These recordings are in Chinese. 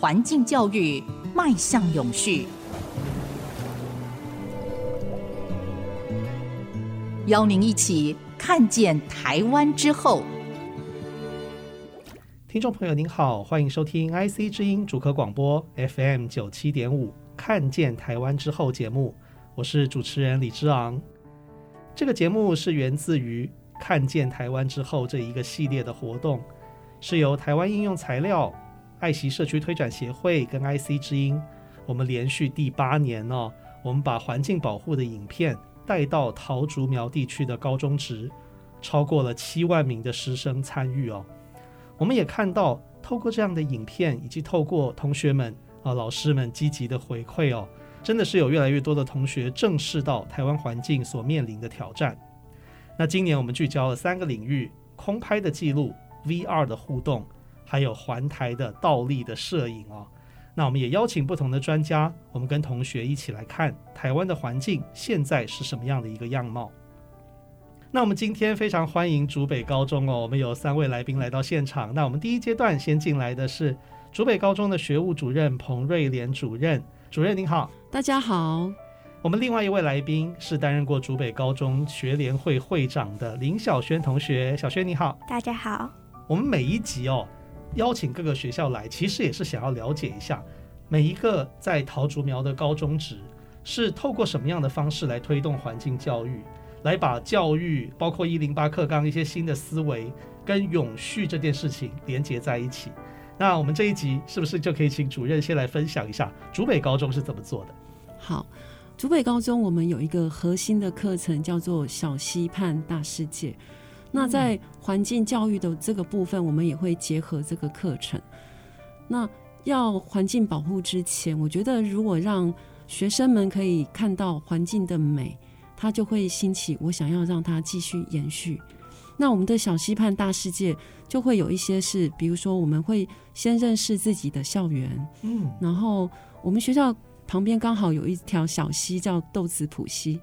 环境教育迈向永续。邀您一起看见台湾之后。听众朋友您好，欢迎收听 IC 之音主科广播 FM 九七点五《看见台湾之后》节目，我是主持人李之昂。这个节目是源自于《看见台湾之后》这一个系列的活动。是由台湾应用材料、爱惜社区推展协会跟 IC 之音，我们连续第八年哦，我们把环境保护的影片带到桃竹苗地区的高中职，超过了七万名的师生参与哦。我们也看到，透过这样的影片，以及透过同学们啊、老师们积极的回馈哦，真的是有越来越多的同学正视到台湾环境所面临的挑战。那今年我们聚焦了三个领域：空拍的记录。VR 的互动，还有环台的倒立的摄影哦。那我们也邀请不同的专家，我们跟同学一起来看台湾的环境现在是什么样的一个样貌。那我们今天非常欢迎竹北高中哦，我们有三位来宾来到现场。那我们第一阶段先进来的是竹北高中的学务主任彭瑞莲主任，主任您好，大家好。我们另外一位来宾是担任过竹北高中学联会会长的林小轩同学，小轩你好，大家好。我们每一集哦，邀请各个学校来，其实也是想要了解一下每一个在桃竹苗的高中职是透过什么样的方式来推动环境教育，来把教育包括一零八课纲一些新的思维跟永续这件事情连接在一起。那我们这一集是不是就可以请主任先来分享一下竹北高中是怎么做的？好，竹北高中我们有一个核心的课程叫做小溪畔大世界。那在环境教育的这个部分，我们也会结合这个课程。那要环境保护之前，我觉得如果让学生们可以看到环境的美，他就会兴起我想要让它继续延续。那我们的小溪畔大世界就会有一些是，比如说我们会先认识自己的校园，嗯，然后我们学校旁边刚好有一条小溪叫豆子浦溪，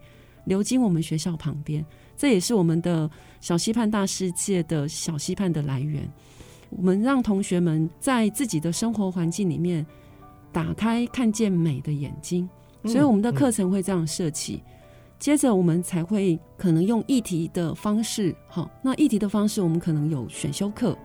流经我们学校旁边。这也是我们的小溪畔大世界的小溪畔的来源。我们让同学们在自己的生活环境里面打开看见美的眼睛，所以我们的课程会这样设计。接着我们才会可能用议题的方式，好，那议题的方式我们可能有选修课。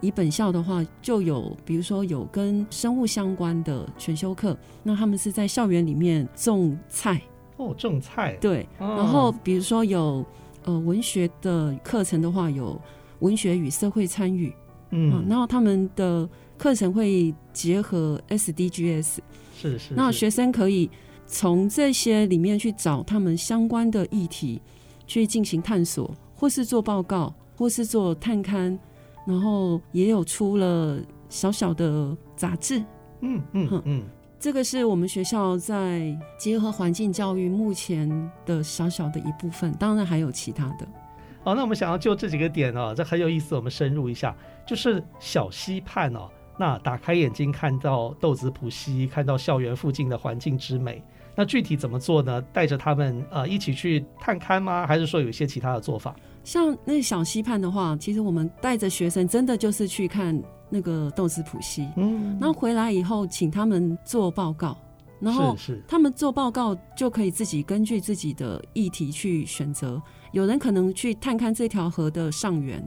以本校的话，就有比如说有跟生物相关的选修课，那他们是在校园里面种菜哦，种菜对，然后比如说有。呃，文学的课程的话，有文学与社会参与，嗯、啊，然后他们的课程会结合 SDGs，是是，是，那学生可以从这些里面去找他们相关的议题去进行探索，或是做报告，或是做探勘，然后也有出了小小的杂志，嗯嗯嗯。嗯这个是我们学校在结合环境教育目前的小小的一部分，当然还有其他的。好，那我们想要就这几个点哦，这很有意思，我们深入一下，就是小溪畔哦，那打开眼睛看到豆子浦溪，看到校园附近的环境之美，那具体怎么做呢？带着他们呃一起去探勘吗？还是说有一些其他的做法？像那小溪畔的话，其实我们带着学生真的就是去看。那个豆子普溪，嗯，然后回来以后，请他们做报告，然后他们做报告就可以自己根据自己的议题去选择。有人可能去探看这条河的上源，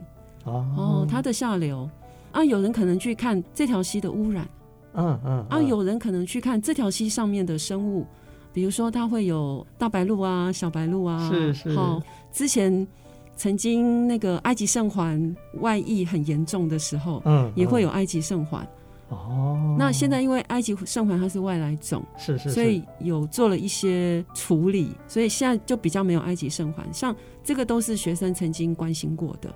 哦，哦，它的下流。啊；有人可能去看这条溪的污染，嗯嗯，啊；有人可能去看这条溪上面的生物，比如说它会有大白鹭啊、小白鹭啊，是是。好，之前。曾经那个埃及圣环外溢很严重的时候，嗯，也会有埃及圣环。哦，那现在因为埃及圣环它是外来种，是是，所以有做了一些处理，所以现在就比较没有埃及圣环。像这个都是学生曾经关心过的。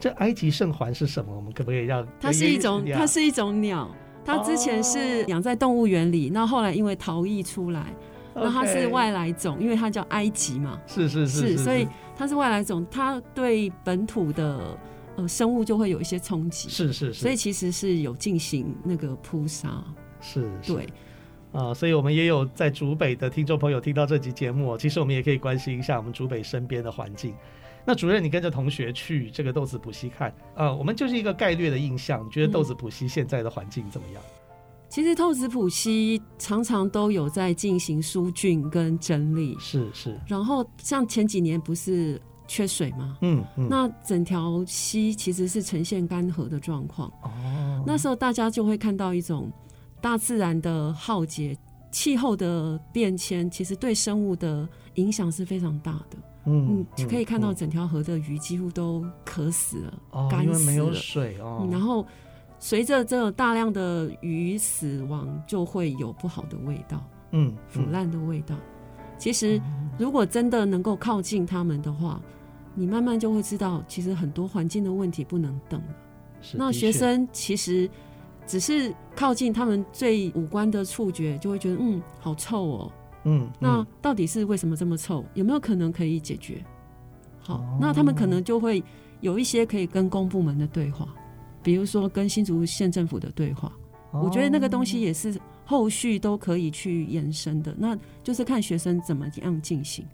这埃及圣环是什么？我们可不可以让它是一种？它是一种鸟，它之前是养在动物园里，那后来因为逃逸出来。那它是外来种，因为它叫埃及嘛，是是是，是，所以它是外来种，它对本土的呃生物就会有一些冲击，是是是，所以其实是有进行那个扑杀，是，对，啊，所以我们也有在竹北的听众朋友听到这集节目，其实我们也可以关心一下我们竹北身边的环境。那主任，你跟着同学去这个豆子埔溪看，呃，我们就是一个概略的印象，你觉得豆子埔溪现在的环境怎么样？其实透子普溪常常都有在进行疏浚跟整理，是是。然后像前几年不是缺水吗？嗯嗯。那整条溪其实是呈现干涸的状况。哦。那时候大家就会看到一种大自然的浩劫、气候的变迁，其实对生物的影响是非常大的。嗯，嗯，可以看到整条河的鱼几乎都渴死了，哦，干死了，因为没有水哦。嗯，然后。随着这大量的鱼死亡，就会有不好的味道，嗯，腐烂的味道。其实，如果真的能够靠近他们的话，你慢慢就会知道，其实很多环境的问题不能等了。那学生其实只是靠近他们最五官的触觉，就会觉得嗯，好臭哦。嗯，那到底是为什么这么臭？有没有可能可以解决？好，那他们可能就会有一些可以跟公部门的对话。比如说跟新竹县政府的对话，我觉得那个东西也是后续都可以去延伸的，那就是看学生怎么样进行。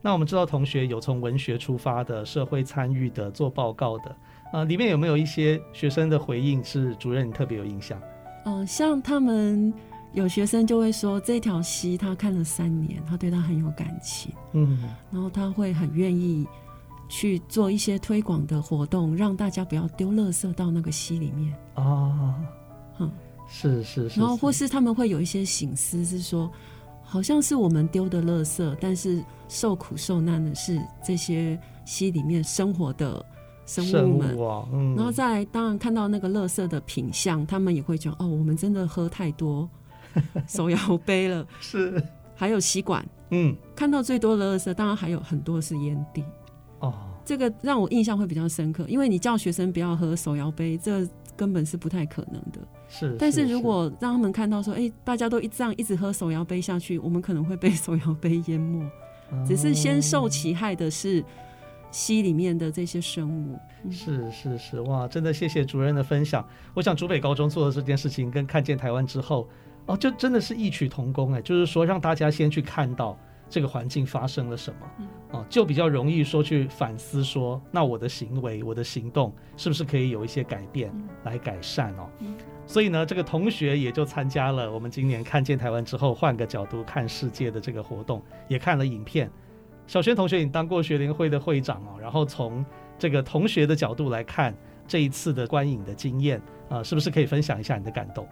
那我们知道同学有从文学出发的、社会参与的、做报告的，呃，里面有没有一些学生的回应是主任你特别有印象？嗯、呃，像他们有学生就会说，这条溪他看了三年，他对他很有感情，嗯，然后他会很愿意。去做一些推广的活动，让大家不要丢垃圾到那个溪里面哦。嗯，是是是。然后或是他们会有一些省思，是说好像是我们丢的垃圾，但是受苦受难的是这些溪里面生活的生物们。物啊嗯、然后再来，当然看到那个垃圾的品相，他们也会觉得哦，我们真的喝太多 手摇杯了。是。还有吸管。嗯。看到最多的垃圾，当然还有很多是烟蒂。哦，这个让我印象会比较深刻，因为你叫学生不要喝手摇杯，这根本是不太可能的。是，但是如果让他们看到说，哎，大家都一这样一直喝手摇杯下去，我们可能会被手摇杯淹没。只是先受其害的是溪里面的这些生物。是是是，哇，真的谢谢主任的分享。我想竹北高中做的这件事情，跟看见台湾之后，哦，就真的是异曲同工哎，就是说让大家先去看到。这个环境发生了什么？哦，就比较容易说去反思说，那我的行为、我的行动是不是可以有一些改变来改善哦？所以呢，这个同学也就参加了我们今年看见台湾之后，换个角度看世界的这个活动，也看了影片。小轩同学，你当过学联会的会长哦，然后从这个同学的角度来看这一次的观影的经验啊，是不是可以分享一下你的感动？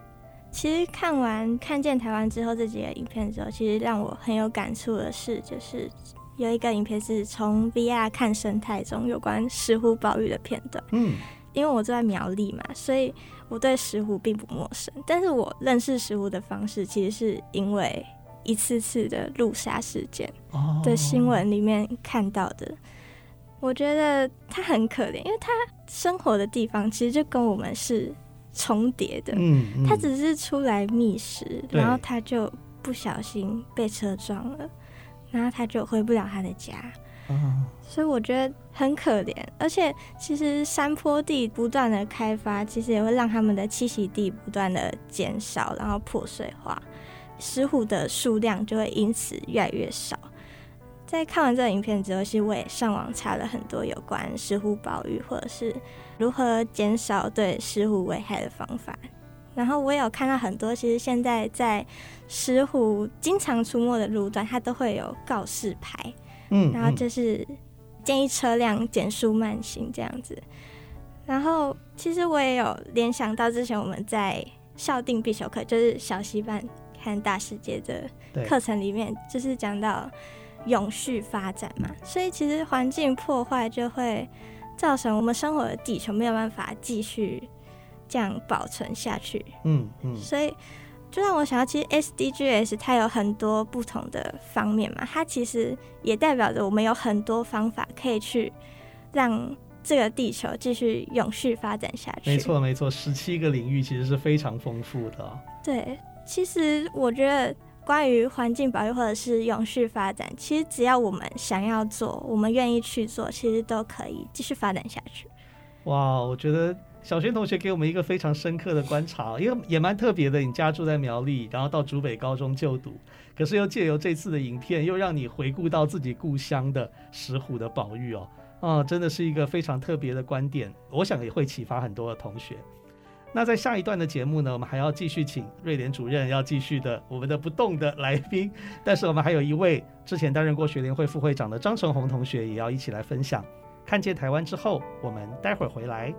其实看完看见台湾之后这几个影片之后，其实让我很有感触的是，就是有一个影片是从 VR 看生态中有关石虎保育的片段。嗯，因为我住在苗栗嘛，所以我对石虎并不陌生。但是我认识石虎的方式，其实是因为一次次的路杀事件的新闻里面看到的。我觉得他很可怜，因为他生活的地方其实就跟我们是。重叠的，嗯，嗯，他只是出来觅食，然后他就不小心被车撞了，然后他就回不了他的家，啊，所以我觉得很可怜。而且其实山坡地不断的开发，其实也会让他们的栖息地不断的减少，然后破碎化，石虎的数量就会因此越来越少。在看完这个影片之后，其实我也上网查了很多有关石虎保育或者是如何减少对石虎危害的方法。然后我也有看到很多，其实现在在石虎经常出没的路段，它都会有告示牌，嗯，然后就是建议车辆减速慢行这样子。然后其实我也有联想到之前我们在校定必修课，就是小溪班看大世界的课程里面，就是讲到。永续发展嘛，所以其实环境破坏就会造成我们生活的地球没有办法继续这样保存下去。嗯嗯，所以就让我想到，其实 SDGs 它有很多不同的方面嘛，它其实也代表着我们有很多方法可以去让这个地球继续永续发展下去。没错没错，十七个领域其实是非常丰富的。对，其实我觉得。关于环境保育或者是永续发展，其实只要我们想要做，我们愿意去做，其实都可以继续发展下去。哇，我觉得小轩同学给我们一个非常深刻的观察，因为也蛮特别的。你家住在苗栗，然后到竹北高中就读，可是又借由这次的影片，又让你回顾到自己故乡的石虎的保育哦，啊，真的是一个非常特别的观点。我想也会启发很多的同学。那在下一段的节目呢，我们还要继续请瑞典主任要继续的我们的不动的来宾，但是我们还有一位之前担任过学联会副会长的张成红同学也要一起来分享。看见台湾之后，我们待会儿回来。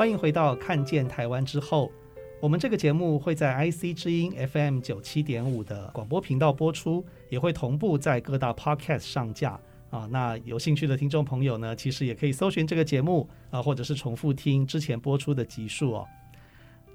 欢迎回到看见台湾之后，我们这个节目会在 IC 之音 FM 九七点五的广播频道播出，也会同步在各大 Podcast 上架啊。那有兴趣的听众朋友呢，其实也可以搜寻这个节目啊，或者是重复听之前播出的集数哦。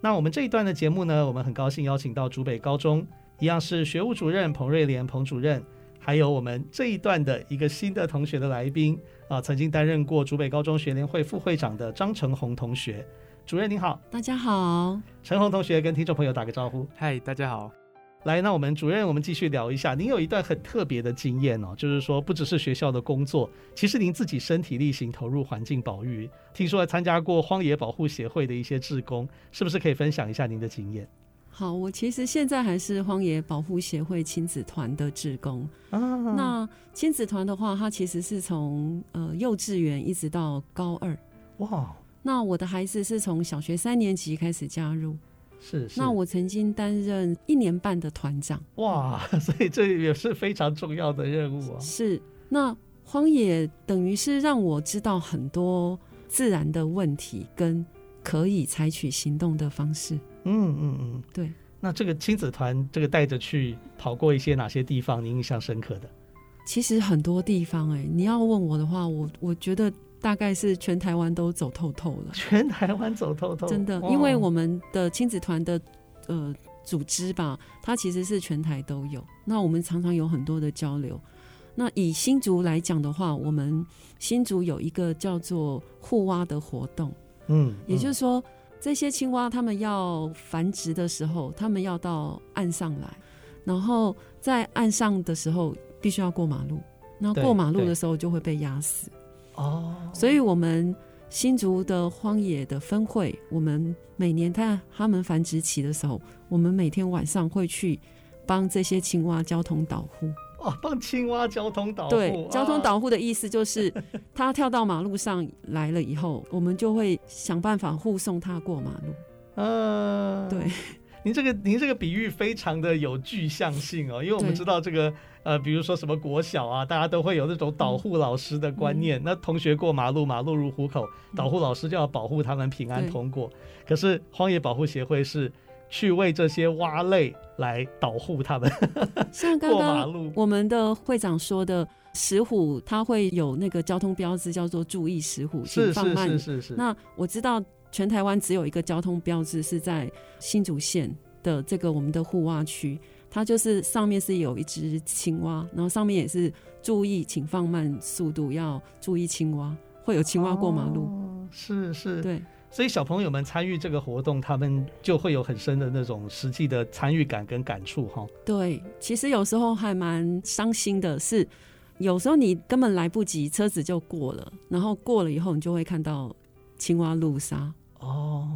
那我们这一段的节目呢，我们很高兴邀请到竹北高中，一样是学务主任彭瑞莲彭主任。还有我们这一段的一个新的同学的来宾啊，曾经担任过竹北高中学联会副会长的张成红同学，主任您好，大家好，陈红同学跟听众朋友打个招呼，嗨，大家好，来，那我们主任，我们继续聊一下，您有一段很特别的经验哦，就是说不只是学校的工作，其实您自己身体力行投入环境保育，听说还参加过荒野保护协会的一些志工，是不是可以分享一下您的经验？好，我其实现在还是荒野保护协会亲子团的职工。啊，那亲子团的话，它其实是从呃幼稚园一直到高二。哇，那我的孩子是从小学三年级开始加入。是，是。那我曾经担任一年半的团长。哇，所以这也是非常重要的任务啊。是，那荒野等于是让我知道很多自然的问题跟可以采取行动的方式。嗯嗯嗯，对。那这个亲子团，这个带着去跑过一些哪些地方？你印象深刻的？其实很多地方哎、欸，你要问我的话，我我觉得大概是全台湾都走透透了。全台湾走透透，真的，因为我们的亲子团的呃组织吧，它其实是全台都有。那我们常常有很多的交流。那以新竹来讲的话，我们新竹有一个叫做护蛙的活动，嗯，嗯也就是说。这些青蛙，它们要繁殖的时候，它们要到岸上来，然后在岸上的时候必须要过马路，那过马路的时候就会被压死。哦，所以我们新竹的荒野的分会，我们每年在它们繁殖期的时候，我们每天晚上会去帮这些青蛙交通导护。哦，帮青蛙交通导护。对，交通导护的意思就是，它跳到马路上来了以后，我们就会想办法护送它过马路。嗯，对。您这个您这个比喻非常的有具象性哦，因为我们知道这个呃，比如说什么国小啊，大家都会有那种导护老师的观念。嗯、那同学过马路，马路如虎口，导护老师就要保护他们平安通过。可是荒野保护协会是。去为这些蛙类来保护他们，像刚刚我们的会长说的，石虎它会有那个交通标志，叫做“注意石虎，请放慢”。是是是是是。那我知道全台湾只有一个交通标志是在新竹县的这个我们的护蛙区，它就是上面是有一只青蛙，然后上面也是“注意，请放慢速度，要注意青蛙”，会有青蛙过马路。哦、是是，对。所以小朋友们参与这个活动，他们就会有很深的那种实际的参与感跟感触哈。对，其实有时候还蛮伤心的，是有时候你根本来不及，车子就过了，然后过了以后，你就会看到青蛙路杀哦，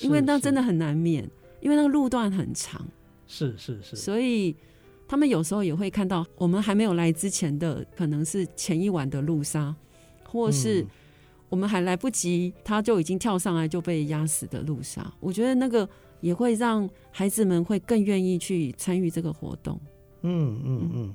因为那真的很难免，因为那个路段很长，是是是，所以他们有时候也会看到我们还没有来之前的，可能是前一晚的路杀，或是、嗯。我们还来不及，他就已经跳上来就被压死的路上，我觉得那个也会让孩子们会更愿意去参与这个活动。嗯嗯嗯。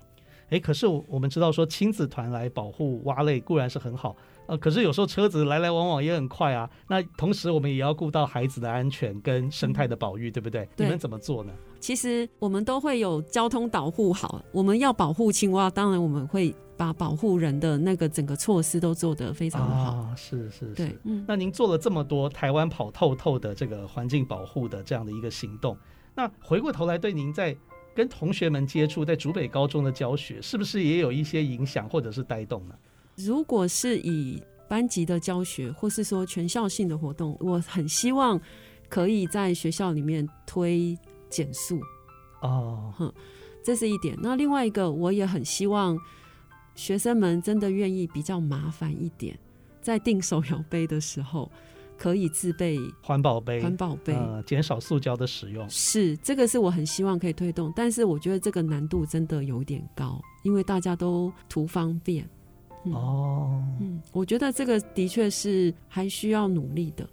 哎、可是我们知道说亲子团来保护蛙类固然是很好，呃，可是有时候车子来来往往也很快啊。那同时我们也要顾到孩子的安全跟生态的保育，对不对？对。你们怎么做呢？其实我们都会有交通导护好，我们要保护青蛙，当然我们会。把保护人的那个整个措施都做得非常的好。啊，是是是，对，嗯，那您做了这么多台湾跑透透的这个环境保护的这样的一个行动，那回过头来对您在跟同学们接触，在竹北高中的教学，是不是也有一些影响或者是带动呢？如果是以班级的教学，或是说全校性的活动，我很希望可以在学校里面推减速。哦，哼，这是一点。那另外一个，我也很希望。学生们真的愿意比较麻烦一点，在订手摇杯的时候，可以自备环保杯，环保杯，呃，减少塑胶的使用。是，这个是我很希望可以推动，但是我觉得这个难度真的有点高，因为大家都图方便。嗯、哦，嗯，我觉得这个的确是还需要努力的。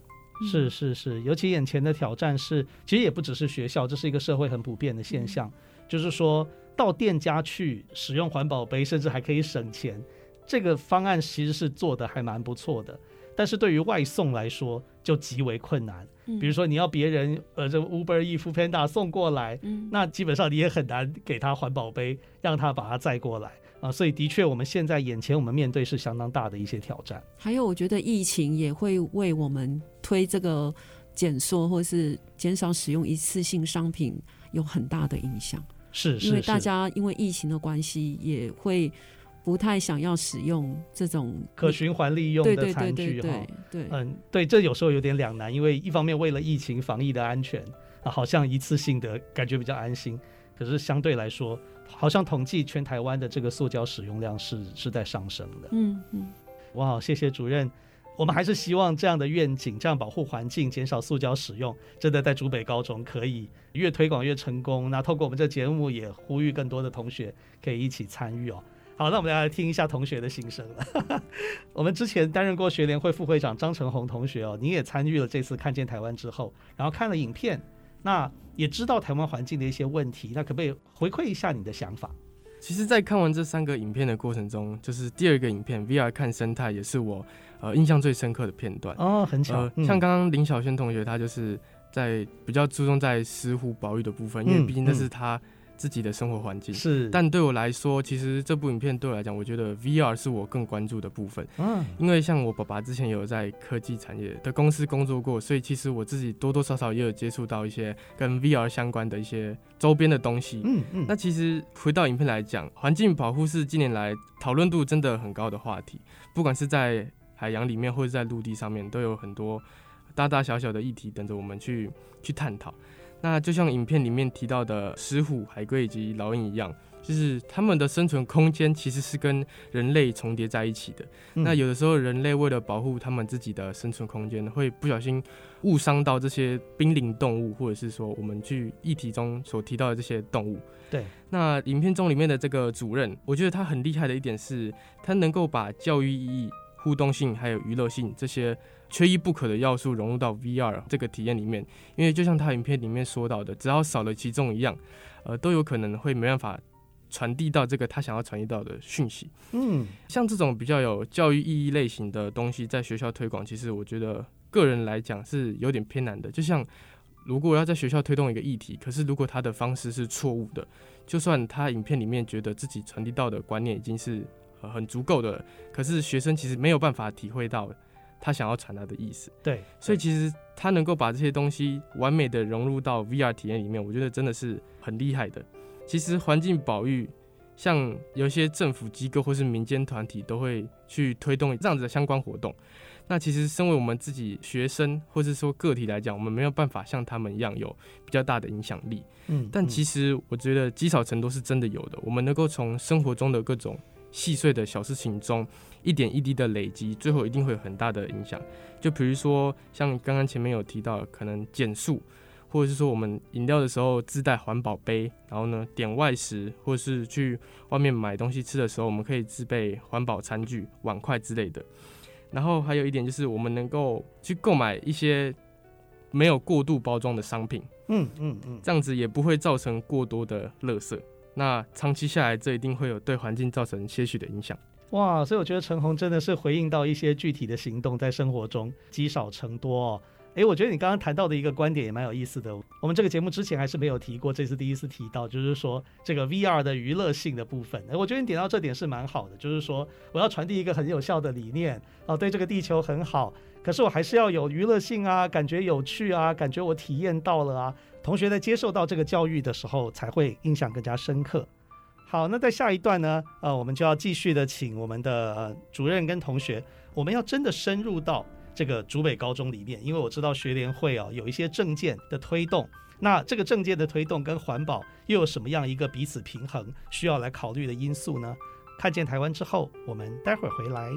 是是是，尤其眼前的挑战是，其实也不只是学校，这是一个社会很普遍的现象，嗯、就是说到店家去使用环保杯，甚至还可以省钱，这个方案其实是做的还蛮不错的。但是对于外送来说，就极为困难。比如说你要别人呃，这 Uber Eats、Foodpanda 送过来，嗯，那基本上你也很难给他环保杯，让他把它载过来啊。所以的确，我们现在眼前我们面对是相当大的一些挑战。还有，我觉得疫情也会为我们推这个减缩或是减少使用一次性商品有很大的影响。是，因为大家因为疫情的关系也会。不太想要使用这种可循环利用的餐具哈，对，嗯，对，这有时候有点两难，因为一方面为了疫情防疫的安全啊，好像一次性的感觉比较安心，可是相对来说，好像统计全台湾的这个塑胶使用量是是在上升的。嗯嗯，哇，谢谢主任，我们还是希望这样的愿景，这样保护环境、减少塑胶使用，真的在竹北高中可以越推广越成功。那透过我们这节目，也呼吁更多的同学可以一起参与哦。好，那我们来听一下同学的心声了。我们之前担任过学联会副会长张成红同学哦，你也参与了这次看见台湾之后，然后看了影片，那也知道台湾环境的一些问题，那可不可以回馈一下你的想法？其实，在看完这三个影片的过程中，就是第二个影片 VR 看生态，也是我呃印象最深刻的片段哦，很巧。呃嗯、像刚刚林小轩同学，他就是在比较注重在石虎保育的部分，因为毕竟那是他、嗯。嗯自己的生活环境是，但对我来说，其实这部影片对我来讲，我觉得 VR 是我更关注的部分。嗯，因为像我爸爸之前有在科技产业的公司工作过，所以其实我自己多多少少也有接触到一些跟 VR 相关的一些周边的东西。嗯嗯。那其实回到影片来讲，环境保护是近年来讨论度真的很高的话题，不管是在海洋里面或者在陆地上面，都有很多大大小小的议题等着我们去去探讨。那就像影片里面提到的石虎、海龟以及老鹰一样，就是它们的生存空间其实是跟人类重叠在一起的。嗯。那有的时候，人类为了保护他们自己的生存空间，会不小心误伤到这些濒临动物，或者是说我们去议题中所提到的这些动物。对。那影片中里面的这个主任，我觉得他很厉害的一点是，他能够把教育意义、互动性还有娱乐性这些。缺一不可的要素融入到 VR 这个体验里面，因为就像他影片里面说到的，只要少了其中一样，呃，都有可能会没办法传递到这个他想要传递到的讯息。嗯，像这种比较有教育意义类型的东西，在学校推广，其实我觉得个人来讲是有点偏难的。就像如果要在学校推动一个议题，可是如果他的方式是错误的，就算他影片里面觉得自己传递到的观念已经是呃很足够的，可是学生其实没有办法体会到。他想要传达的意思，对，所以其实他能够把这些东西完美的融入到 VR 体验里面，我觉得真的是很厉害的。其实环境保育，像有些政府机构或是民间团体都会去推动这样子的相关活动。那其实身为我们自己学生或是说个体来讲，我们没有办法像他们一样有比较大的影响力。嗯，但其实我觉得积少成多是真的有的。我们能够从生活中的各种细碎的小事情中。一点一滴的累积，最后一定会有很大的影响。就比如说，像刚刚前面有提到，可能减速，或者是说我们饮料的时候自带环保杯，然后呢点外食，或者是去外面买东西吃的时候，我们可以自备环保餐具、碗筷之类的。然后还有一点就是，我们能够去购买一些没有过度包装的商品，嗯嗯嗯，这样子也不会造成过多的垃圾。那长期下来，这一定会有对环境造成些许的影响。哇，所以我觉得陈红真的是回应到一些具体的行动，在生活中积少成多哦。诶，我觉得你刚刚谈到的一个观点也蛮有意思的。我们这个节目之前还是没有提过，这次第一次提到，就是说这个 VR 的娱乐性的部分。诶，我觉得你点到这点是蛮好的，就是说我要传递一个很有效的理念啊，对这个地球很好，可是我还是要有娱乐性啊，感觉有趣啊，感觉我体验到了啊，同学在接受到这个教育的时候，才会印象更加深刻。好，那在下一段呢，呃，我们就要继续的请我们的、主任跟同学，我们要真的深入到这个竹北高中里面，因为我知道学联会啊有一些政见的推动，那这个政见的推动跟环保又有什么样一个彼此平衡需要来考虑的因素呢？看见台湾之后，我们待会儿回来。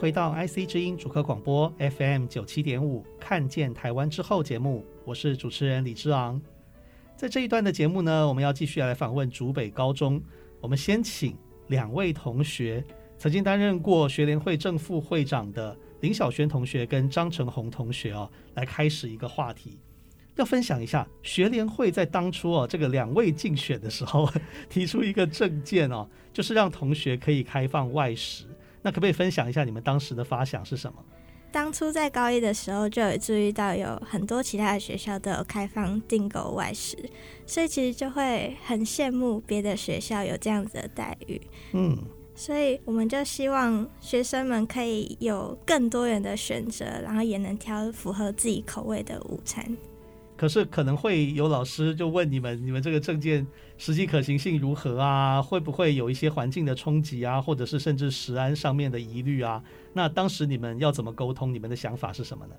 回到 IC 之音主客广播 FM 九七点五，看见台湾之后节目，我是主持人李之昂。在这一段的节目呢，我们要继续来访问竹北高中。我们先请两位同学，曾经担任过学联会正副会长的林小轩同学跟张成宏同学哦，来开始一个话题，要分享一下学联会在当初哦，这个两位竞选的时候 提出一个政见哦，就是让同学可以开放外食。那可不可以分享一下你们当时的发想是什么？当初在高一的时候就有注意到有很多其他的学校都有开放订购外食，所以其实就会很羡慕别的学校有这样子的待遇。嗯，所以我们就希望学生们可以有更多元的选择，然后也能挑符合自己口味的午餐。可是可能会有老师就问你们，你们这个政见实际可行性如何啊？会不会有一些环境的冲击啊？或者是甚至食安上面的疑虑啊？那当时你们要怎么沟通？你们的想法是什么呢？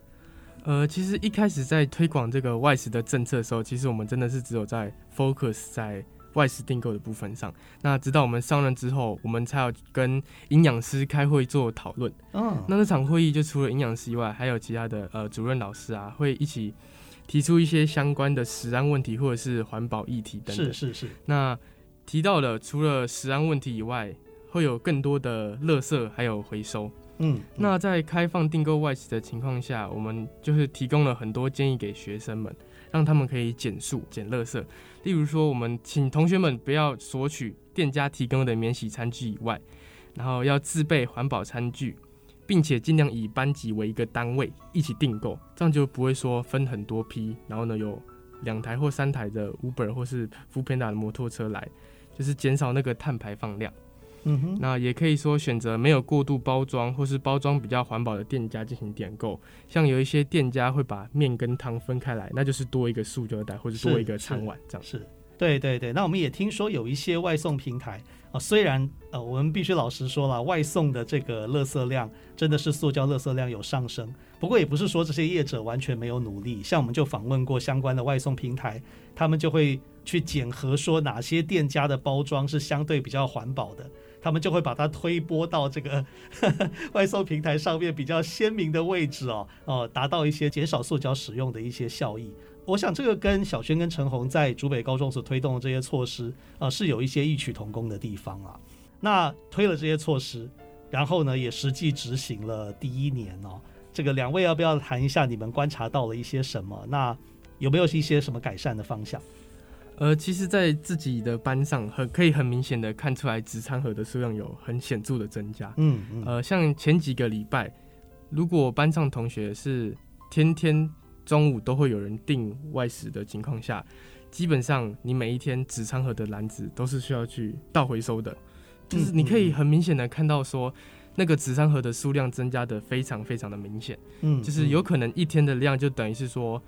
呃，其实一开始在推广这个外食的政策的时候，其实我们真的是只有在 focus 在外食订购的部分上。那直到我们上任之后，我们才有跟营养师开会做讨论。嗯，那这场会议就除了营养师以外，还有其他的呃主任老师啊，会一起。提出一些相关的食安问题或者是环保议题等等。是是是。那提到了除了食安问题以外，会有更多的垃圾还有回收。嗯。那在开放订购外食的情况下，我们就是提供了很多建议给学生们，让他们可以减速、减垃圾。例如说，我们请同学们不要索取店家提供的免洗餐具以外，然后要自备环保餐具。并且尽量以班级为一个单位一起订购，这样就不会说分很多批，然后呢有两台或三台的 Uber 或是 Foodpanda 的摩托车来，就是减少那个碳排放量。嗯哼，那也可以说选择没有过度包装或是包装比较环保的店家进行点购，像有一些店家会把面跟汤分开来，那就是多一个塑胶袋或者多一个餐碗这样。是，对对对。那我们也听说有一些外送平台。啊，虽然呃，我们必须老实说了，外送的这个垃圾量真的是塑胶垃圾量有上升，不过也不是说这些业者完全没有努力。像我们就访问过相关的外送平台，他们就会去检核说哪些店家的包装是相对比较环保的，他们就会把它推播到这个 外送平台上面比较鲜明的位置哦，哦，达到一些减少塑胶使用的一些效益。我想这个跟小轩跟陈红在竹北高中所推动的这些措施啊、呃，是有一些异曲同工的地方啊。那推了这些措施，然后呢，也实际执行了第一年哦。这个两位要不要谈一下你们观察到了一些什么？那有没有一些什么改善的方向？呃，其实，在自己的班上很可以很明显的看出来，纸餐盒的数量有很显著的增加。嗯嗯。呃，像前几个礼拜，如果班上同学是天天。中午都会有人订外食的情况下，基本上你每一天纸餐盒的篮子都是需要去倒回收的，就是你可以很明显的看到说，那个纸餐盒的数量增加的非常非常的明显，嗯，就是有可能一天的量就等于是说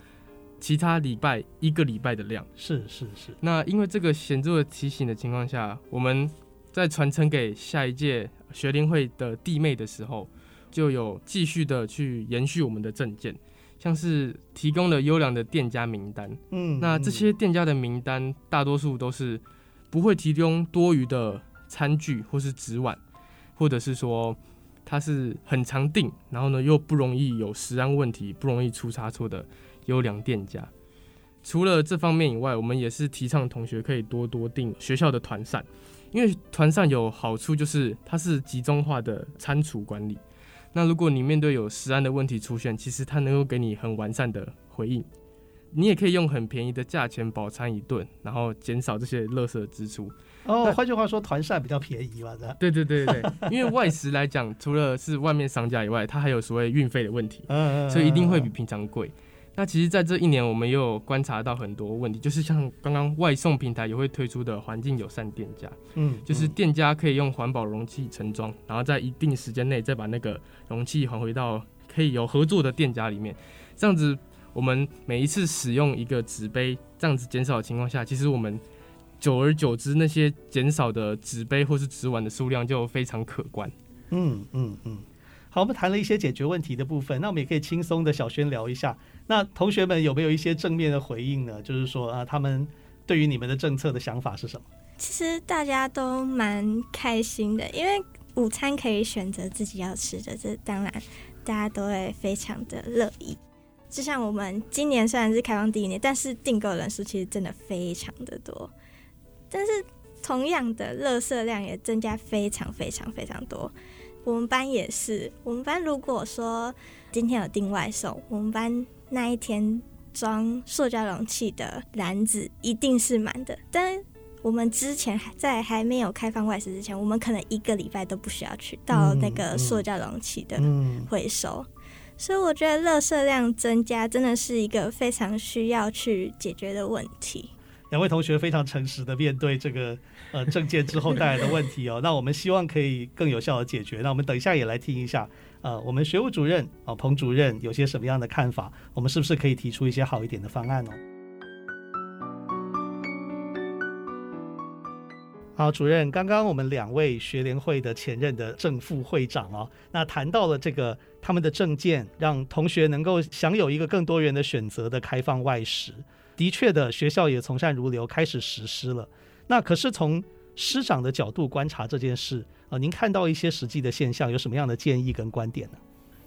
其他礼拜一个礼拜的量，是是是。那因为这个显著的提醒的情况下，我们在传承给下一届学联会的弟妹的时候，就有继续的去延续我们的政见。像是提供了优良的店家名单，嗯，那这些店家的名单大多数都是不会提供多余的餐具或是纸碗，或者是说它是很常订，然后呢又不容易有食安问题、不容易出差错的优良店家。除了这方面以外，我们也是提倡同学可以多多订学校的团膳，因为团膳有好处就是它是集中化的餐厨管理。那如果你面对有食安的问题出现，其实它能够给你很完善的回应。你也可以用很便宜的价钱饱餐一顿，然后减少这些垃圾的支出。哦，换句话说，团膳比较便宜嘛，对对对对，因为外食来讲，除了是外面商家以外，它还有所谓运费的问题，嗯，所以一定会比平常贵。那其实，在这一年，我们也有观察到很多问题，就是像刚刚外送平台也会推出的环境友善店家，嗯，就是店家可以用环保容器盛装，然后在一定时间内再把那个容器还回到可以有合作的店家里面，这样子，我们每一次使用一个纸杯，这样子减少的情况下，其实我们久而久之，那些减少的纸杯或是纸碗的数量就非常可观。嗯嗯嗯。好，我们谈了一些解决问题的部分，那我们也可以轻松的小轩聊一下。那同学们有没有一些正面的回应呢？就是说啊，他们对于你们的政策的想法是什么？其实大家都蛮开心的，因为午餐可以选择自己要吃的，这当然大家都会非常的乐意。就像我们今年虽然是开放第一年，但是订购人数其实真的非常的多。但是同样的，垃圾量也增加非常非常非常多。我们班也是，我们班如果说今天有订外送，我们班那一天装塑胶容器的篮子一定是满的。但我们之前在还没有开放外食之前，我们可能一个礼拜都不需要去到那个塑胶容器的回收。所以我觉得垃圾量增加真的是一个非常需要去解决的问题。两位同学非常诚实的面对这个呃证件之后带来的问题哦，那我们希望可以更有效的解决。那我们等一下也来听一下，呃，我们学务主任啊、彭主任有些什么样的看法？我们是不是可以提出一些好一点的方案哦？好，主任，刚刚我们两位学联会的前任的正副会长哦，那谈到了这个他们的证件，让同学能够享有一个更多元的选择的开放外食。的确的，学校也从善如流，开始实施了。那可是从师长的角度观察这件事，呃，您看到一些实际的现象，有什么样的建议跟观点呢？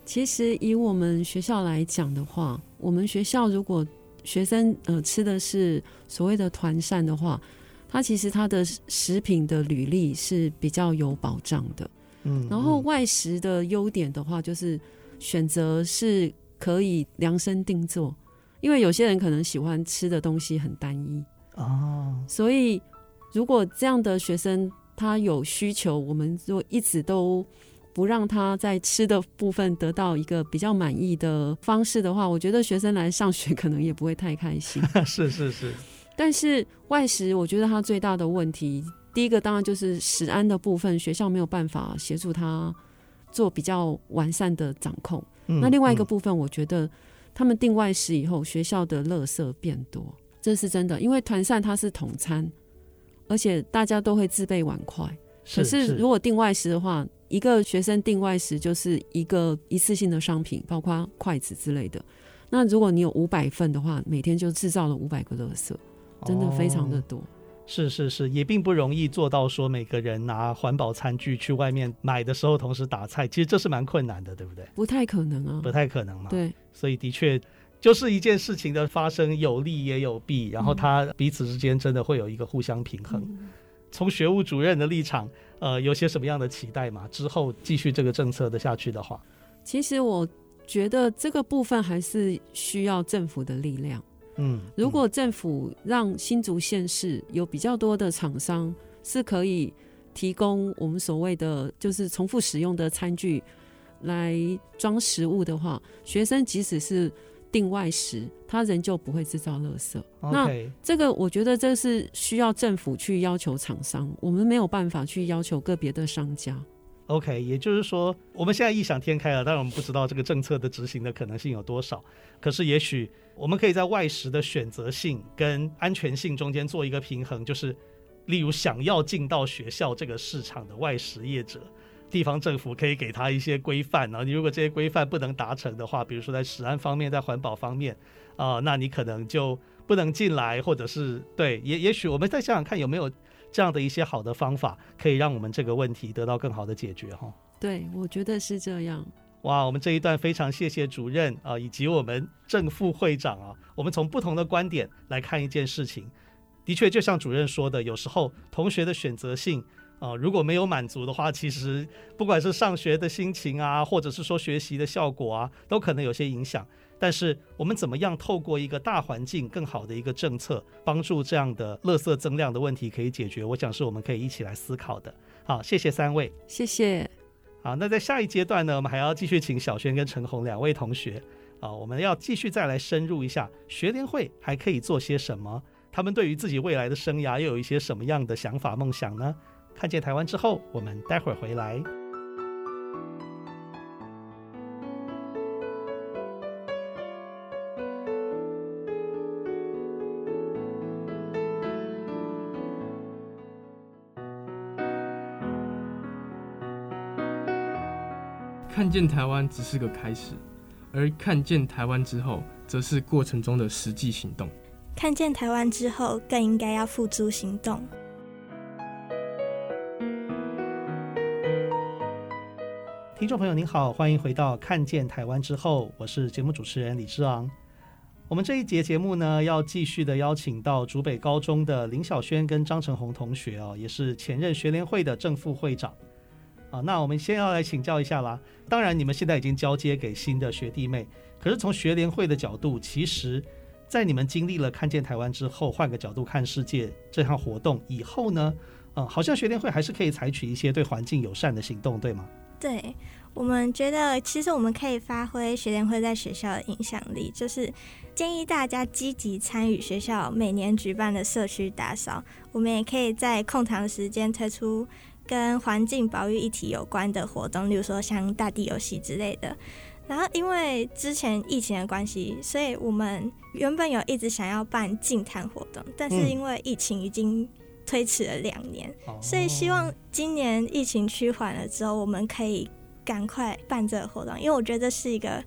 其实以我们学校来讲的话，我们学校如果学生呃吃的是所谓的团膳的话，它其实它的食品的履历是比较有保障的。嗯，然后外食的优点的话，就是选择是可以量身定做。因为有些人可能喜欢吃的东西很单一哦，所以如果这样的学生他有需求，我们就一直都不让他在吃的部分得到一个比较满意的方式的话，我觉得学生来上学可能也不会太开心。是是是，但是外食，我觉得他最大的问题，第一个当然就是食安的部分，学校没有办法协助他做比较完善的掌控。嗯，那另外一个部分，我觉得。他们订外食以后，学校的垃圾变多，这是真的。因为团膳它是统餐，而且大家都会自备碗筷。可是如果订外食的话，一个学生订外食就是一个一次性的商品，包括筷子之类的。那如果你有五百份的话，每天就制造了五百个垃圾，真的非常的多。哦是是是，也并不容易做到说每个人拿环保餐具去外面买的时候同时打菜，其实这是蛮困难的，对不对？不太可能啊，不太可能嘛。对，所以的确就是一件事情的发生有利也有弊，然后它彼此之间真的会有一个互相平衡。嗯、从学务主任的立场，呃，有些什么样的期待嘛？之后继续这个政策的下去的话，其实我觉得这个部分还是需要政府的力量。嗯，如果政府让新竹县市有比较多的厂商是可以提供我们所谓的就是重复使用的餐具来装食物的话，学生即使是定外食，他仍旧不会制造垃圾。那这个我觉得这是需要政府去要求厂商，我们没有办法去要求个别的商家。OK，也就是说，我们现在异想天开了，但我们不知道这个政策的执行的可能性有多少。可是，也许我们可以在外食的选择性跟安全性中间做一个平衡，就是，例如想要进到学校这个市场的外食业者，地方政府可以给他一些规范。然后，你如果这些规范不能达成的话，比如说在食安方面，在环保方面，啊、那你可能就不能进来，或者是对，也也许我们再想想看有没有。这样的一些好的方法，可以让我们这个问题得到更好的解决，哈。对，我觉得是这样。哇，我们这一段非常谢谢主任啊，以及我们正副会长啊，我们从不同的观点来看一件事情。的确，就像主任说的，有时候同学的选择性啊，如果没有满足的话，其实不管是上学的心情啊，或者是说学习的效果啊，都可能有些影响。但是我们怎么样透过一个大环境更好的一个政策，帮助这样的垃圾增量的问题可以解决？我想是我们可以一起来思考的。好，谢谢三位，谢谢。好，那在下一阶段呢，我们还要继续请小轩跟陈红两位同学啊，我们要继续再来深入一下学联会还可以做些什么？他们对于自己未来的生涯又有一些什么样的想法梦想呢？看见台湾之后，我们待会儿回来。看见台湾只是个开始，而看见台湾之后，则是过程中的实际行动。看见台湾之后，更应该要付诸行动。听众朋友您好，欢迎回到《看见台湾之后》，我是节目主持人李志昂。我们这一节节目呢，要继续的邀请到竹北高中的林小萱跟张成宏同学哦，也是前任学联会的正副会长。啊，那我们先要来请教一下啦。当然，你们现在已经交接给新的学弟妹，可是从学联会的角度，其实，在你们经历了看见台湾之后，换个角度看世界这项活动以后呢，嗯，好像学联会还是可以采取一些对环境友善的行动，对吗？对，我们觉得，其实我们可以发挥学联会在学校的影响力，就是建议大家积极参与学校每年举办的社区打扫。我们也可以在空堂时间推出跟环境保育议题有关的活动，例如说像大地游戏之类的。然后，因为之前疫情的关系，所以我们原本有一直想要办净滩活动，但是因为疫情已经。推迟了两年，所以希望今年疫情趋缓了之后，我们可以赶快办这个活动，因为我觉得这是一个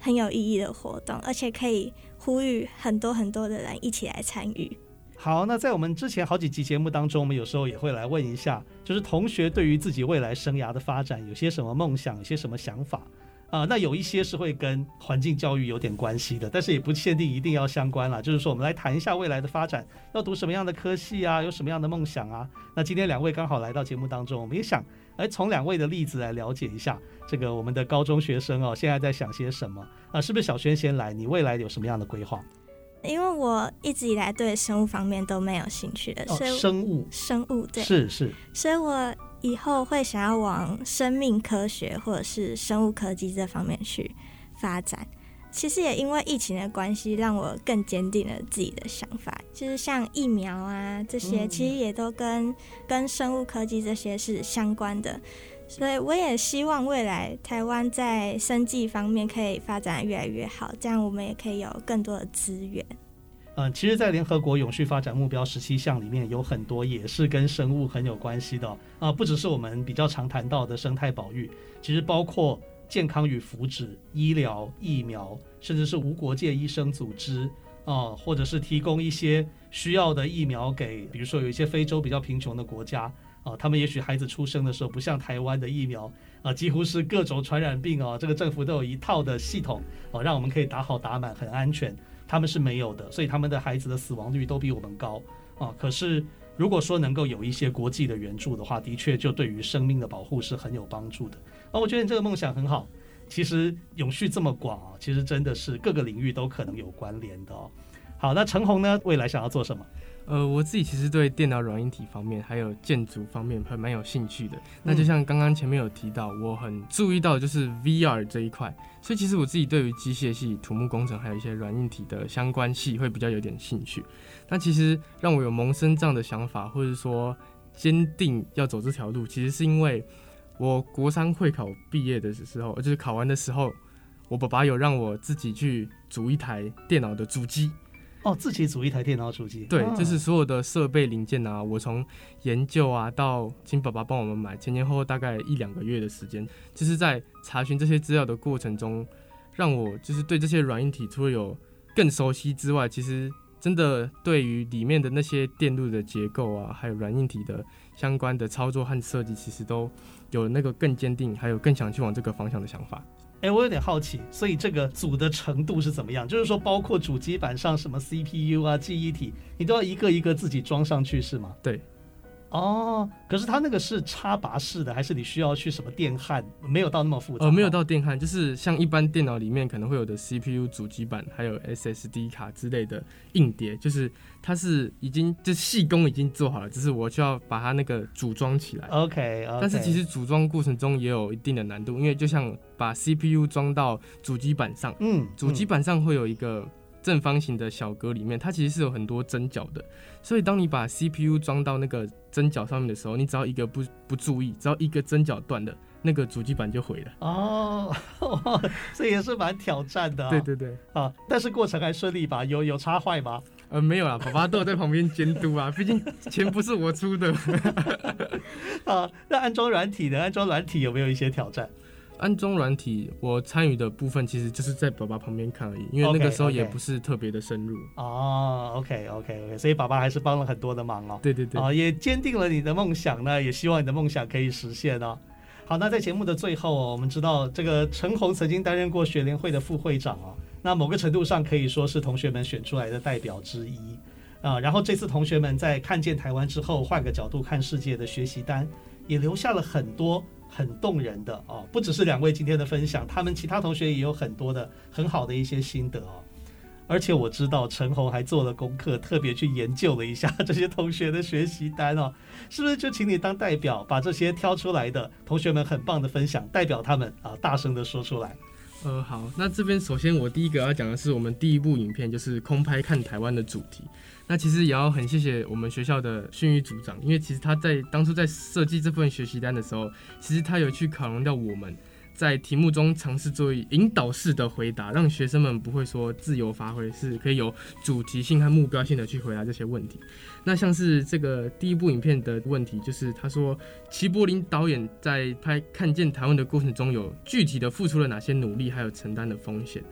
很有意义的活动，而且可以呼吁很多很多的人一起来参与。好，那在我们之前好几集节目当中，我们有时候也会来问一下，就是同学对于自己未来生涯的发展有些什么梦想，有些什么想法。啊、那有一些是会跟环境教育有点关系的，但是也不限定一定要相关啦。就是说，我们来谈一下未来的发展，要读什么样的科系啊，有什么样的梦想啊？那今天两位刚好来到节目当中，我们也想来从两位的例子来了解一下这个我们的高中学生哦，现在在想些什么啊、是不是小轩先来？你未来有什么样的规划？因为我一直以来对生物方面都没有兴趣的，所以、哦、生物，生物对，是是，所以我。以后会想要往生命科学或者是生物科技这方面去发展。其实也因为疫情的关系，让我更坚定了自己的想法。就是像疫苗啊这些，其实也都跟跟生物科技这些是相关的。所以我也希望未来台湾在生计方面可以发展越来越好，这样我们也可以有更多的资源。嗯，其实，在联合国永续发展目标十七项里面，有很多也是跟生物很有关系的。啊、哦，不只是我们比较常谈到的生态保育，其实包括健康与福祉、医疗、疫苗，甚至是无国界医生组织啊，或者是提供一些需要的疫苗给，比如说有一些非洲比较贫穷的国家啊，他们也许孩子出生的时候不像台湾的疫苗啊，几乎是各种传染病啊，这个政府都有一套的系统啊，让我们可以打好打满，很安全。他们是没有的，所以他们的孩子的死亡率都比我们高啊。可是如果说能够有一些国际的援助的话，的确就对于生命的保护是很有帮助的啊。我觉得你这个梦想很好。其实永续这么广啊，其实真的是各个领域都可能有关联的哦。好，那陈红呢，未来想要做什么？呃，我自己其实对电脑软硬体方面还有建筑方面还蛮有兴趣的。那就像刚刚前面有提到，我很注意到就是 VR 这一块，所以其实我自己对于机械系、土木工程还有一些软硬体的相关系会比较有点兴趣。那其实让我有萌生这样的想法，或者说坚定要走这条路，其实是因为我国三会考毕业的时候，就是考完的时候，我爸爸有让我自己去组一台电脑的主机。哦，自己组一台电脑主机，对，就是所有的设备零件啊，我从研究啊到请爸爸帮我们买，前前后后大概一两个月的时间，就是在查询这些资料的过程中，让我就是对这些软硬体除了有更熟悉之外，其实真的对于里面的那些电路的结构啊，还有软硬体的相关的操作和设计，其实都有那个更坚定，还有更想去往这个方向的想法。哎，我有点好奇，所以这个组的程度是怎么样？就是说，包括主机板上什么 CPU 啊、记忆体，你都要一个一个自己装上去是吗？对。哦，可是它那个是插拔式的，还是你需要去什么电焊？没有到那么复杂。呃，没有到电焊，就是像一般电脑里面可能会有的 CPU 主机板，还有 SSD 卡之类的硬碟，就是它是已经就细工已经做好了，只是我需要把它那个组装起来。OK，, okay. 但是其实组装过程中也有一定的难度，因为就像把 CPU 装到主机板上，嗯，主机板上会有一个。正方形的小格里面，它其实是有很多针脚的，所以当你把 CPU 装到那个针脚上面的时候，你只要一个不不注意，只要一个针脚断了，那个主机板就毁了。哦，这也是蛮挑战的、啊。对对对，啊，但是过程还顺利吧？有有插坏吗？呃，没有啦，爸爸都有在旁边监督啊，毕竟钱不是我出的。啊，那安装软体呢安装软体有没有一些挑战？安装软体，我参与的部分其实就是在爸爸旁边看而已，因为那个时候也不是特别的深入。哦，OK OK OK，所以爸爸还是帮了很多的忙哦。对对对，啊，也坚定了你的梦想呢，也希望你的梦想可以实现哦。好，那在节目的最后哦，我们知道这个陈红曾经担任过学联会的副会长哦，那某个程度上可以说是同学们选出来的代表之一啊。然后这次同学们在看见台湾之后，换个角度看世界的学习单，也留下了很多很动人的哦，不只是两位今天的分享，他们其他同学也有很多的很好的一些心得哦。而且我知道陈红还做了功课，特别去研究了一下这些同学的学习单哦，是不是就请你当代表，把这些挑出来的同学们很棒的分享，代表他们啊，大声的说出来。呃，好，那这边首先我第一个要讲的是我们第一部影片，就是空拍看台湾的主题。那其实也要很谢谢我们学校的训育组长，因为其实他在当初在设计这份学习单的时候，其实他有去考量到我们。在题目中尝试做引导式的回答，让学生们不会说自由发挥，是可以有主题性和目标性的去回答这些问题。那像是这个第一部影片的问题，就是他说齐柏林导演在拍《看见台湾》的过程中，有具体的付出了哪些努力，还有承担的风险。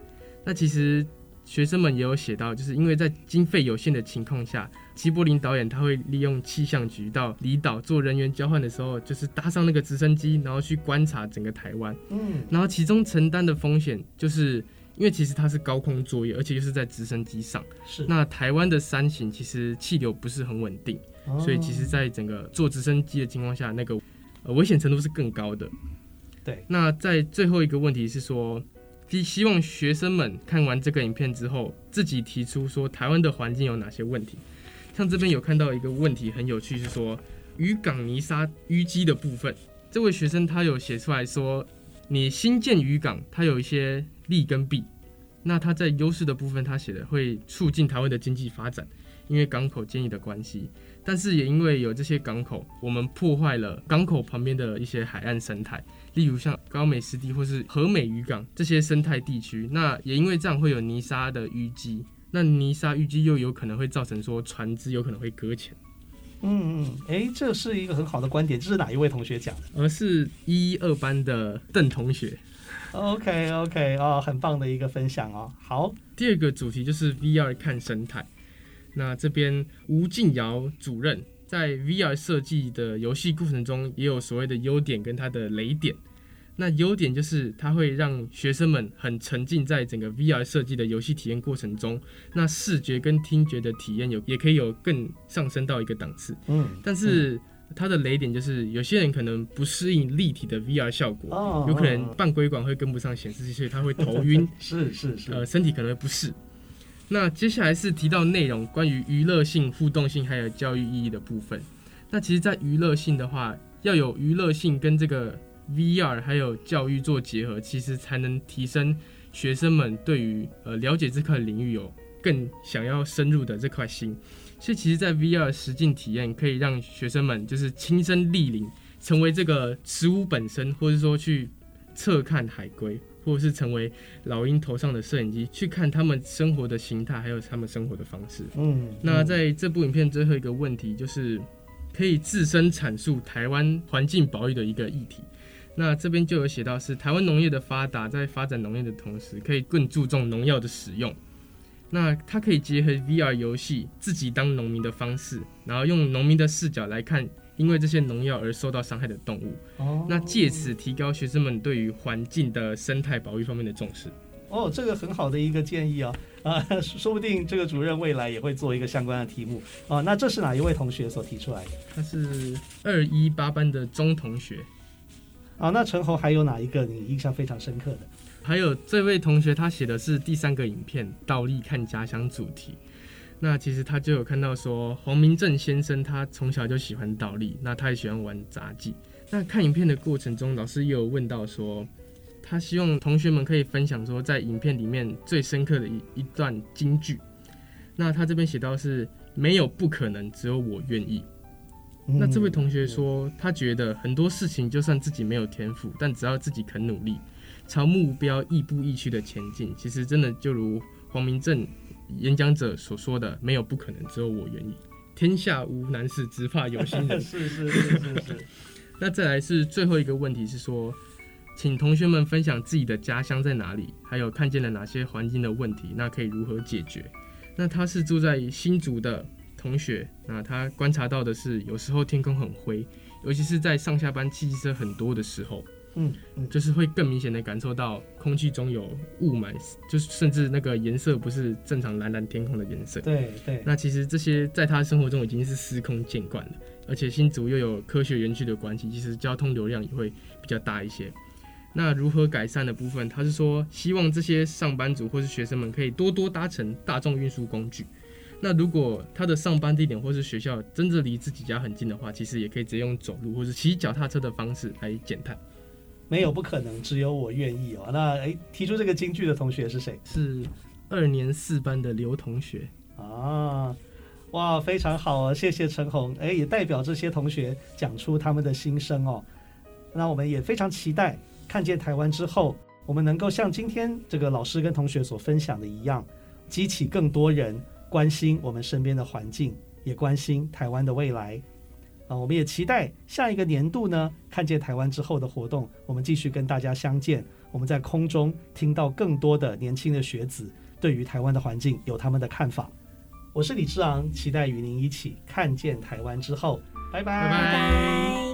那其实。学生们也有写到，就是因为在经费有限的情况下，齐柏林导演他会利用气象局到离岛做人员交换的时候，就是搭上那个直升机，然后去观察整个台湾。嗯，然后其中承担的风险，就是因为其实它是高空作业，而且又是在直升机上。是。那台湾的山形其实气流不是很稳定，哦，所以其实在整个坐直升机的情况下，那个呃危险程度是更高的。对。那在最后一个问题是说。希望学生们看完这个影片之后，自己提出说台湾的环境有哪些问题。像这边有看到一个问题很有趣，是说渔港泥沙淤积的部分。这位学生他有写出来说，你新建渔港，它有一些利跟弊。那他在优势的部分，他写的会促进台湾的经济发展，因为港口建立的关系。但是也因为有这些港口，我们破坏了港口旁边的一些海岸生态。例如像高美湿地或是和美渔港这些生态地区，那也因为这样会有泥沙的淤积，那泥沙淤积又有可能会造成说船只有可能会搁浅。嗯嗯，哎，这是一个很好的观点，这是哪一位同学讲的？而是一二班的邓同学。OK OK，哦，很棒的一个分享哦。好，第二个主题就是 VR 看生态。那这边吴静瑶主任。在 VR 设计的游戏过程中，也有所谓的优点跟它的雷点。那优点就是它会让学生们很沉浸在整个 VR 设计的游戏体验过程中，那视觉跟听觉的体验有也可以有更上升到一个档次。嗯，但是它的雷点就是有些人可能不适应立体的 VR 效果，有可能半规管会跟不上显示器，所以他会头晕。是是是，呃，身体可能会不适。那接下来是提到内容，关于娱乐性、互动性还有教育意义的部分。那其实，在娱乐性的话，要有娱乐性跟这个 VR 还有教育做结合，其实才能提升学生们对于呃了解这块领域有更想要深入的这块心。所以，其实，在 VR 实境体验可以让学生们就是亲身莅临，成为这个植物本身，或者说去侧看海龟。或者是成为老鹰头上的摄影机，去看他们生活的形态，还有他们生活的方式。嗯，那在这部影片最后一个问题，就是可以自身阐述台湾环境保育的一个议题。那这边就有写到，是台湾农业的发达，在发展农业的同时，可以更注重农药的使用。那它可以结合 VR 游戏，自己当农民的方式，然后用农民的视角来看。因为这些农药而受到伤害的动物，哦，那借此提高学生们对于环境的生态保育方面的重视。哦，这个很好的一个建议啊，啊，说不定这个主任未来也会做一个相关的题目啊。那这是哪一位同学所提出来的？他是二一八班的钟同学。啊，那陈侯还有哪一个你印象非常深刻的？还有这位同学，他写的是第三个影片《倒立看家乡》主题。那其实他就有看到说，黄明正先生他从小就喜欢倒立，那他也喜欢玩杂技。那看影片的过程中，老师也有问到说，他希望同学们可以分享说，在影片里面最深刻的一一段金句。那他这边写到是没有不可能，只有我愿意。那这位同学说，他觉得很多事情就算自己没有天赋，但只要自己肯努力，朝目标亦步亦趋的前进，其实真的就如黄明正。演讲者所说的“没有不可能，只有我愿意”。天下无难事，只怕有心人。是是是是是。那再来是最后一个问题是说，请同学们分享自己的家乡在哪里，还有看见了哪些环境的问题，那可以如何解决？那他是住在新竹的同学，那他观察到的是，有时候天空很灰，尤其是在上下班汽机车很多的时候。嗯，嗯，就是会更明显的感受到空气中有雾霾，就是甚至那个颜色不是正常蓝蓝天空的颜色。对对。那其实这些在他生活中已经是司空见惯了，而且新竹又有科学园区的关系，其实交通流量也会比较大一些。那如何改善的部分，他是说希望这些上班族或是学生们可以多多搭乘大众运输工具。那如果他的上班地点或是学校真的离自己家很近的话，其实也可以直接用走路或是骑脚踏车的方式来减碳。没有不可能，只有我愿意哦。那诶，提出这个金句的同学是谁？是二年四班的刘同学啊。哇，非常好哦，谢谢陈红。诶，也代表这些同学讲出他们的心声哦。那我们也非常期待看见台湾之后，我们能够像今天这个老师跟同学所分享的一样，激起更多人关心我们身边的环境，也关心台湾的未来。我们也期待下一个年度呢，看见台湾之后的活动，我们继续跟大家相见。我们在空中听到更多的年轻的学子对于台湾的环境有他们的看法。我是李志昂，期待与您一起看见台湾之后。拜拜。拜拜。